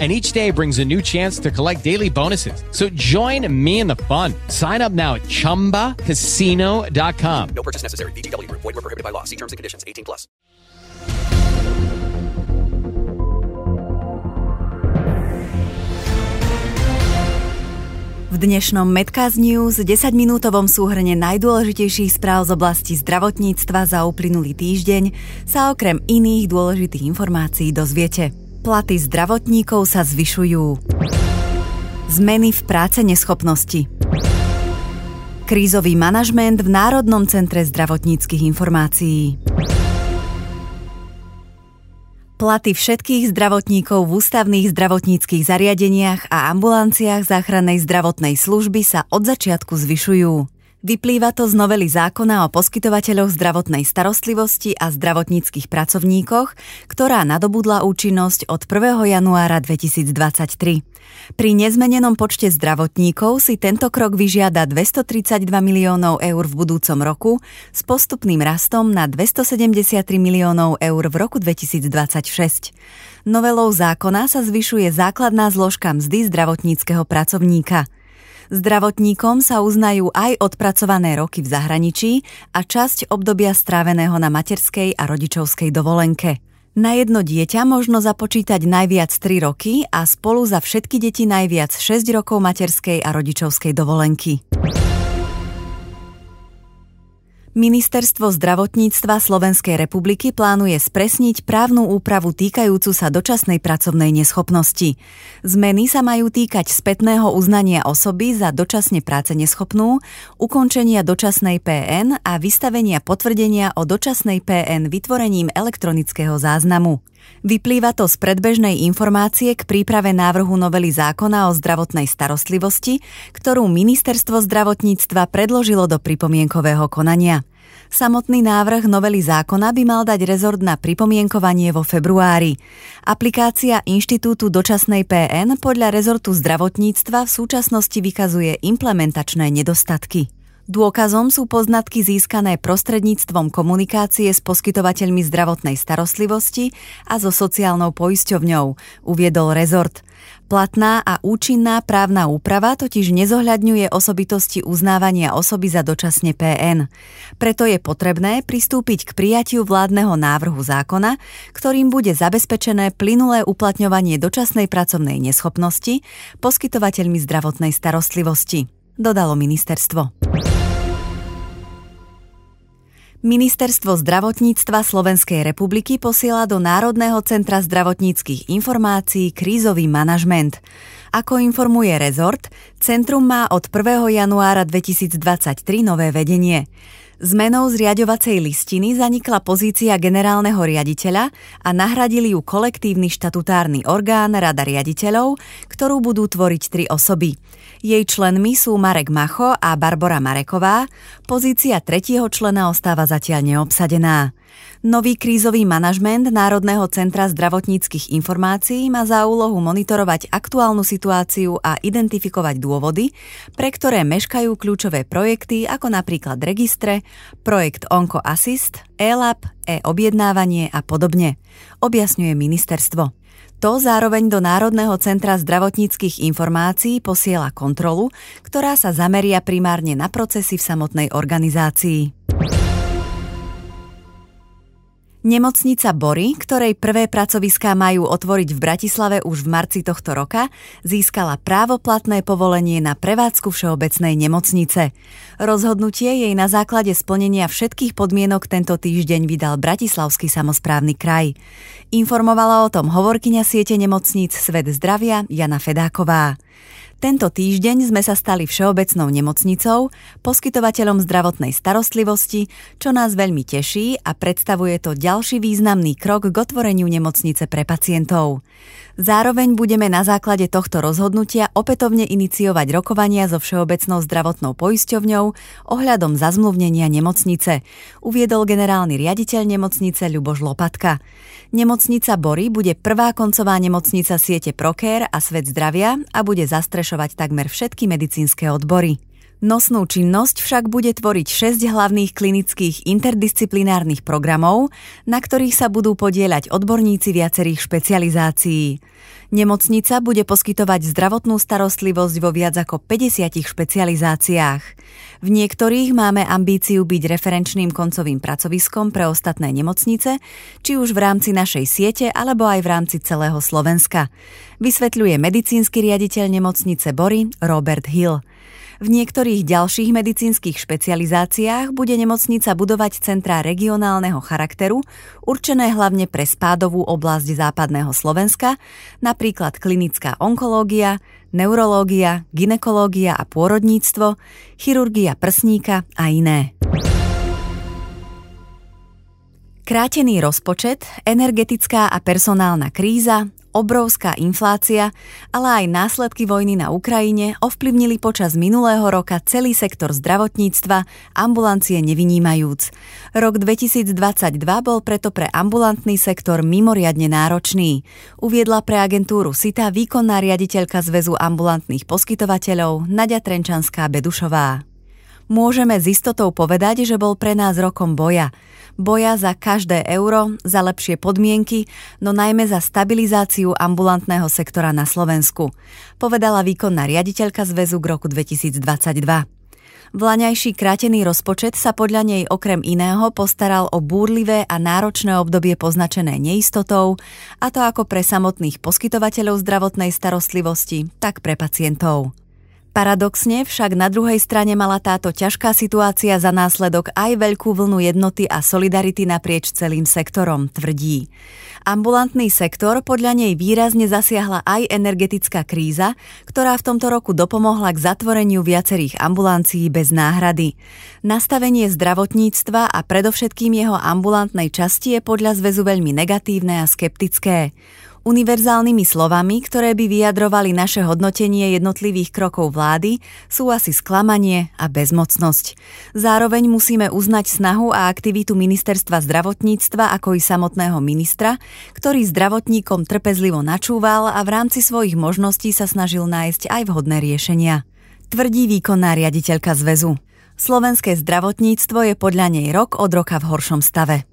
and each day brings a new chance to collect daily bonuses. So join me in the fun. Sign up now at ChumbaCasino.com. No purchase necessary. VGW. Void were prohibited by law. See terms and conditions. 18 plus. V dnešnom Medcast News 10-minútovom súhrne najdôležitejších správ z oblasti zdravotníctva za uplynulý týždeň sa okrem iných dôležitých informácií dozviete. Platy zdravotníkov sa zvyšujú. Zmeny v práce neschopnosti. Krízový manažment v Národnom centre zdravotníckých informácií. Platy všetkých zdravotníkov v ústavných zdravotníckých zariadeniach a ambulanciách záchrannej zdravotnej služby sa od začiatku zvyšujú. Vyplýva to z novely zákona o poskytovateľoch zdravotnej starostlivosti a zdravotníckých pracovníkoch, ktorá nadobudla účinnosť od 1. januára 2023. Pri nezmenenom počte zdravotníkov si tento krok vyžiada 232 miliónov eur v budúcom roku s postupným rastom na 273 miliónov eur v roku 2026. Novelou zákona sa zvyšuje základná zložka mzdy zdravotníckého pracovníka – Zdravotníkom sa uznajú aj odpracované roky v zahraničí a časť obdobia stráveného na materskej a rodičovskej dovolenke. Na jedno dieťa možno započítať najviac 3 roky a spolu za všetky deti najviac 6 rokov materskej a rodičovskej dovolenky. Ministerstvo zdravotníctva Slovenskej republiky plánuje spresniť právnu úpravu týkajúcu sa dočasnej pracovnej neschopnosti. Zmeny sa majú týkať spätného uznania osoby za dočasne práce neschopnú, ukončenia dočasnej PN a vystavenia potvrdenia o dočasnej PN vytvorením elektronického záznamu. Vyplýva to z predbežnej informácie k príprave návrhu novely zákona o zdravotnej starostlivosti, ktorú Ministerstvo zdravotníctva predložilo do pripomienkového konania. Samotný návrh novely zákona by mal dať rezort na pripomienkovanie vo februári. Aplikácia Inštitútu dočasnej PN podľa rezortu zdravotníctva v súčasnosti vykazuje implementačné nedostatky. Dôkazom sú poznatky získané prostredníctvom komunikácie s poskytovateľmi zdravotnej starostlivosti a so sociálnou poisťovňou, uviedol rezort. Platná a účinná právna úprava totiž nezohľadňuje osobitosti uznávania osoby za dočasne PN. Preto je potrebné pristúpiť k prijatiu vládneho návrhu zákona, ktorým bude zabezpečené plynulé uplatňovanie dočasnej pracovnej neschopnosti poskytovateľmi zdravotnej starostlivosti, dodalo ministerstvo. Ministerstvo zdravotníctva Slovenskej republiky posiela do Národného centra zdravotníckých informácií krízový manažment. Ako informuje rezort, centrum má od 1. januára 2023 nové vedenie. Zmenou zriadovacej listiny zanikla pozícia generálneho riaditeľa a nahradili ju kolektívny štatutárny orgán Rada riaditeľov, ktorú budú tvoriť tri osoby. Jej členmi sú Marek Macho a Barbara Mareková, pozícia tretieho člena ostáva zatiaľ neobsadená. Nový krízový manažment Národného centra zdravotníckých informácií má za úlohu monitorovať aktuálnu situáciu a identifikovať dôvody, pre ktoré meškajú kľúčové projekty ako napríklad registre, projekt Onco Assist, e-lab, e-objednávanie a podobne, objasňuje ministerstvo. To zároveň do Národného centra zdravotníckých informácií posiela kontrolu, ktorá sa zameria primárne na procesy v samotnej organizácii. Nemocnica Bory, ktorej prvé pracoviská majú otvoriť v Bratislave už v marci tohto roka, získala právoplatné povolenie na prevádzku všeobecnej nemocnice. Rozhodnutie jej na základe splnenia všetkých podmienok tento týždeň vydal Bratislavský samozprávny kraj. Informovala o tom hovorkyňa siete nemocníc Svet zdravia Jana Fedáková. Tento týždeň sme sa stali všeobecnou nemocnicou, poskytovateľom zdravotnej starostlivosti, čo nás veľmi teší a predstavuje to ďalší významný krok k otvoreniu nemocnice pre pacientov. Zároveň budeme na základe tohto rozhodnutia opätovne iniciovať rokovania so Všeobecnou zdravotnou poisťovňou ohľadom zazmluvnenia nemocnice, uviedol generálny riaditeľ nemocnice Ľuboš Lopatka. Nemocnica Bory bude prvá koncová nemocnica siete Prokér a Svet zdravia a bude zastrešovať takmer všetky medicínske odbory. Nosnú činnosť však bude tvoriť 6 hlavných klinických interdisciplinárnych programov, na ktorých sa budú podieľať odborníci viacerých špecializácií. Nemocnica bude poskytovať zdravotnú starostlivosť vo viac ako 50 špecializáciách. V niektorých máme ambíciu byť referenčným koncovým pracoviskom pre ostatné nemocnice, či už v rámci našej siete alebo aj v rámci celého Slovenska. Vysvetľuje medicínsky riaditeľ nemocnice Bory Robert Hill. V niektorých ďalších medicínskych špecializáciách bude nemocnica budovať centrá regionálneho charakteru, určené hlavne pre spádovú oblasť západného Slovenska, napríklad klinická onkológia, neurológia, ginekológia a pôrodníctvo, chirurgia prsníka a iné. Krátený rozpočet, energetická a personálna kríza, obrovská inflácia, ale aj následky vojny na Ukrajine ovplyvnili počas minulého roka celý sektor zdravotníctva, ambulancie nevynímajúc. Rok 2022 bol preto pre ambulantný sektor mimoriadne náročný. Uviedla pre agentúru SITA výkonná riaditeľka Zväzu ambulantných poskytovateľov Nadia Trenčanská Bedušová. Môžeme s istotou povedať, že bol pre nás rokom boja. Boja za každé euro, za lepšie podmienky, no najmä za stabilizáciu ambulantného sektora na Slovensku, povedala výkonná riaditeľka zväzu k roku 2022. Vlaňajší krátený rozpočet sa podľa nej okrem iného postaral o búrlivé a náročné obdobie poznačené neistotou, a to ako pre samotných poskytovateľov zdravotnej starostlivosti, tak pre pacientov. Paradoxne však na druhej strane mala táto ťažká situácia za následok aj veľkú vlnu jednoty a solidarity naprieč celým sektorom, tvrdí. Ambulantný sektor podľa nej výrazne zasiahla aj energetická kríza, ktorá v tomto roku dopomohla k zatvoreniu viacerých ambulancií bez náhrady. Nastavenie zdravotníctva a predovšetkým jeho ambulantnej časti je podľa zväzu veľmi negatívne a skeptické univerzálnymi slovami, ktoré by vyjadrovali naše hodnotenie jednotlivých krokov vlády, sú asi sklamanie a bezmocnosť. Zároveň musíme uznať snahu a aktivitu ministerstva zdravotníctva ako i samotného ministra, ktorý zdravotníkom trpezlivo načúval a v rámci svojich možností sa snažil nájsť aj vhodné riešenia. Tvrdí výkonná riaditeľka zväzu. Slovenské zdravotníctvo je podľa nej rok od roka v horšom stave.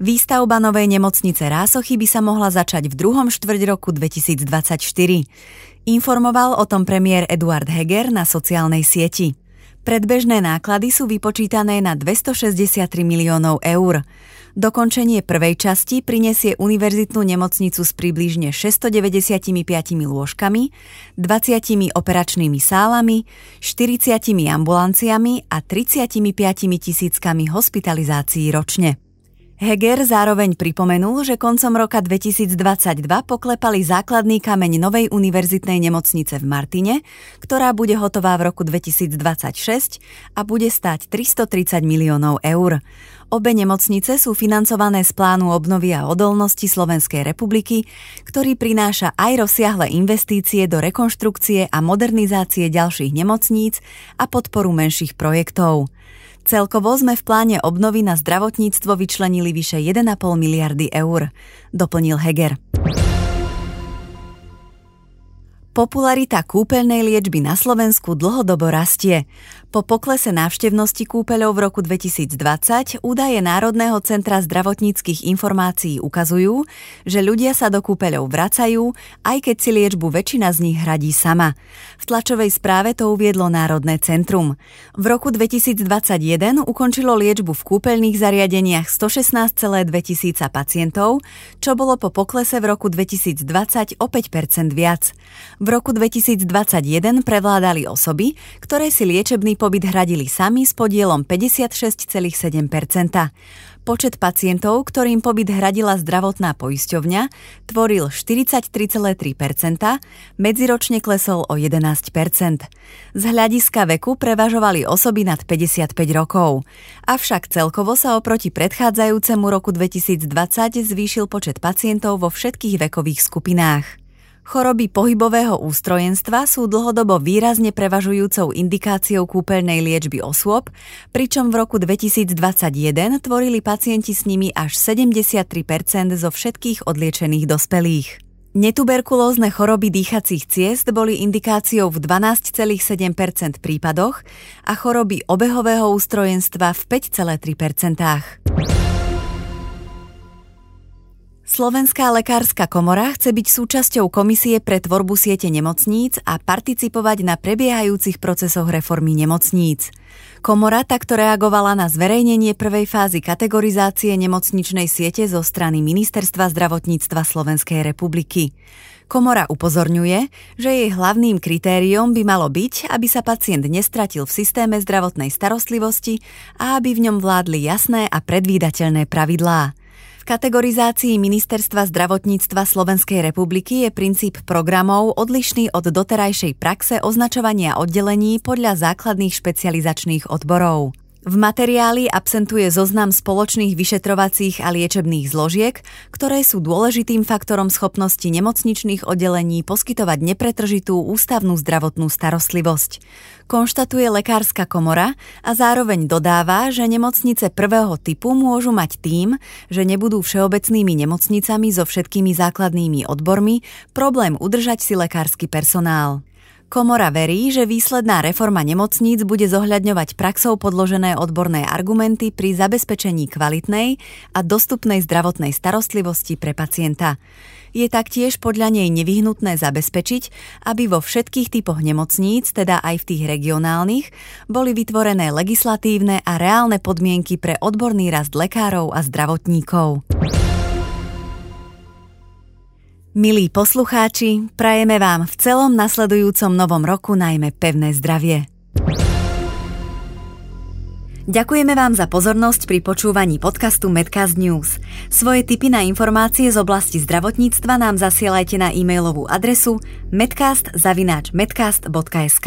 Výstavba novej nemocnice Rásochy by sa mohla začať v druhom štvrť roku 2024. Informoval o tom premiér Eduard Heger na sociálnej sieti. Predbežné náklady sú vypočítané na 263 miliónov eur. Dokončenie prvej časti prinesie univerzitnú nemocnicu s približne 695 lôžkami, 20 operačnými sálami, 40 ambulanciami a 35 tisíckami hospitalizácií ročne. Heger zároveň pripomenul, že koncom roka 2022 poklepali základný kameň novej univerzitnej nemocnice v Martine, ktorá bude hotová v roku 2026 a bude stáť 330 miliónov eur. Obe nemocnice sú financované z plánu obnovy a odolnosti Slovenskej republiky, ktorý prináša aj rozsiahle investície do rekonštrukcie a modernizácie ďalších nemocníc a podporu menších projektov. Celkovo sme v pláne obnovy na zdravotníctvo vyčlenili vyše 1,5 miliardy eur, doplnil Heger. Popularita kúpeľnej liečby na Slovensku dlhodobo rastie. Po poklese návštevnosti kúpeľov v roku 2020 údaje Národného centra zdravotníckých informácií ukazujú, že ľudia sa do kúpeľov vracajú, aj keď si liečbu väčšina z nich hradí sama. V tlačovej správe to uviedlo Národné centrum. V roku 2021 ukončilo liečbu v kúpeľných zariadeniach 116,2 tisíca pacientov, čo bolo po poklese v roku 2020 o 5% viac. V roku 2021 prevládali osoby, ktoré si liečebný pobyt hradili sami s podielom 56,7% Počet pacientov, ktorým pobyt hradila zdravotná poisťovňa, tvoril 43,3% medziročne klesol o 11% Z hľadiska veku prevažovali osoby nad 55 rokov. Avšak celkovo sa oproti predchádzajúcemu roku 2020 zvýšil počet pacientov vo všetkých vekových skupinách. Choroby pohybového ústrojenstva sú dlhodobo výrazne prevažujúcou indikáciou kúpeľnej liečby osôb, pričom v roku 2021 tvorili pacienti s nimi až 73% zo všetkých odliečených dospelých. Netuberkulózne choroby dýchacích ciest boli indikáciou v 12,7% prípadoch a choroby obehového ústrojenstva v 5,3 Slovenská lekárska komora chce byť súčasťou komisie pre tvorbu siete nemocníc a participovať na prebiehajúcich procesoch reformy nemocníc. Komora takto reagovala na zverejnenie prvej fázy kategorizácie nemocničnej siete zo strany Ministerstva zdravotníctva Slovenskej republiky. Komora upozorňuje, že jej hlavným kritériom by malo byť, aby sa pacient nestratil v systéme zdravotnej starostlivosti a aby v ňom vládli jasné a predvídateľné pravidlá. Kategorizácii Ministerstva zdravotníctva Slovenskej republiky je princíp programov odlišný od doterajšej praxe označovania oddelení podľa základných špecializačných odborov. V materiáli absentuje zoznam spoločných vyšetrovacích a liečebných zložiek, ktoré sú dôležitým faktorom schopnosti nemocničných oddelení poskytovať nepretržitú ústavnú zdravotnú starostlivosť. Konštatuje lekárska komora a zároveň dodáva, že nemocnice prvého typu môžu mať tým, že nebudú všeobecnými nemocnicami so všetkými základnými odbormi, problém udržať si lekársky personál. Komora verí, že výsledná reforma nemocníc bude zohľadňovať praxou podložené odborné argumenty pri zabezpečení kvalitnej a dostupnej zdravotnej starostlivosti pre pacienta. Je taktiež podľa nej nevyhnutné zabezpečiť, aby vo všetkých typoch nemocníc, teda aj v tých regionálnych, boli vytvorené legislatívne a reálne podmienky pre odborný rast lekárov a zdravotníkov. Milí poslucháči, prajeme vám v celom nasledujúcom novom roku najmä pevné zdravie. Ďakujeme vám za pozornosť pri počúvaní podcastu Medcast News. Svoje tipy na informácie z oblasti zdravotníctva nám zasielajte na e-mailovú adresu medcast.medcast.sk.